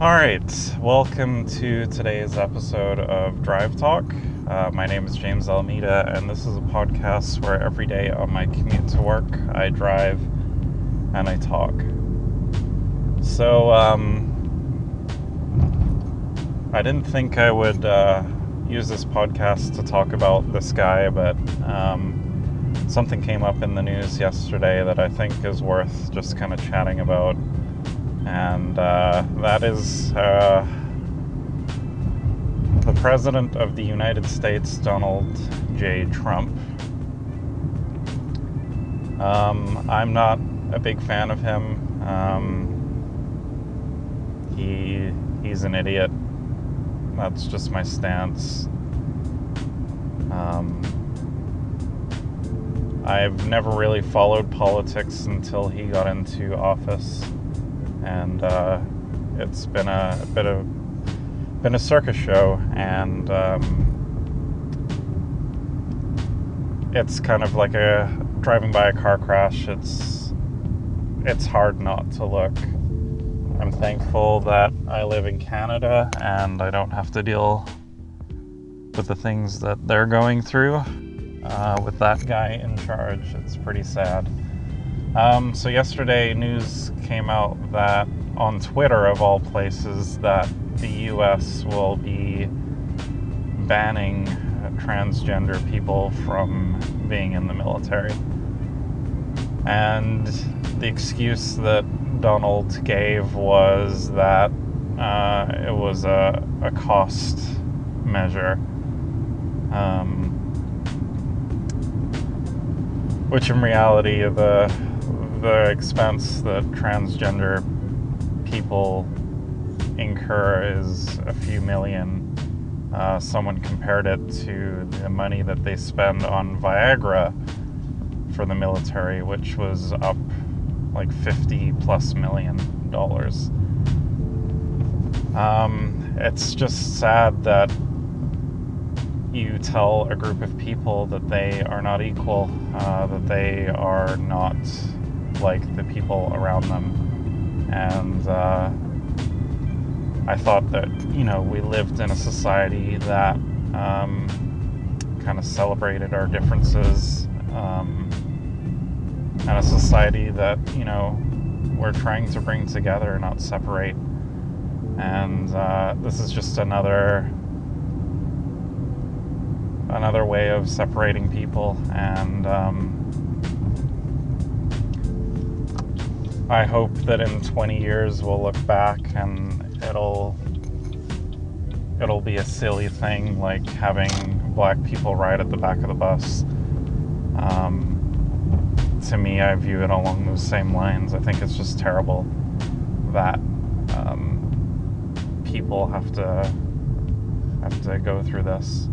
All right, welcome to today's episode of Drive Talk. Uh, my name is James Alameda, and this is a podcast where every day on my commute to work, I drive and I talk. So, um, I didn't think I would uh, use this podcast to talk about this guy, but um, something came up in the news yesterday that I think is worth just kind of chatting about and uh, that is uh, the President of the United States, Donald J. Trump. Um, I'm not a big fan of him. Um, he he's an idiot. That's just my stance. Um, I've never really followed politics until he got into office and uh, it's been a, a, bit of been a circus show, and um, it's kind of like a driving by a car crash. It's it's hard not to look. I'm thankful that I live in Canada and I don't have to deal with the things that they're going through uh, with that guy in charge. It's pretty sad. Um, so yesterday, news came out that on Twitter, of all places, that the U.S. will be banning transgender people from being in the military. And the excuse that Donald gave was that uh, it was a, a cost measure. Um, which in reality, the the expense that transgender people incur is a few million. Uh, someone compared it to the money that they spend on Viagra for the military, which was up like 50 plus million dollars. Um, it's just sad that you tell a group of people that they are not equal, uh, that they are not like the people around them. And uh, I thought that, you know, we lived in a society that um, kind of celebrated our differences, um, and a society that, you know, we're trying to bring together, not separate. And uh, this is just another another way of separating people and um, I hope that in 20 years we'll look back and it'll it'll be a silly thing like having black people ride at the back of the bus. Um, to me, I view it along those same lines. I think it's just terrible that um, people have to have to go through this.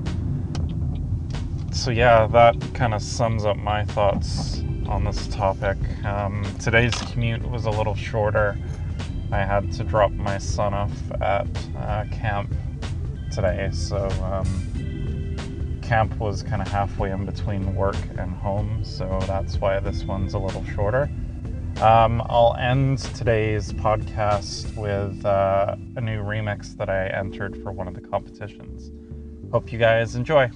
So yeah, that kind of sums up my thoughts on this topic. Um, today's commute was a little shorter. I had to drop my son off at uh, camp today, so um, camp was kind of halfway in between work and home, so that's why this one's a little shorter. Um, I'll end today's podcast with uh, a new remix that I entered for one of the competitions. Hope you guys enjoy.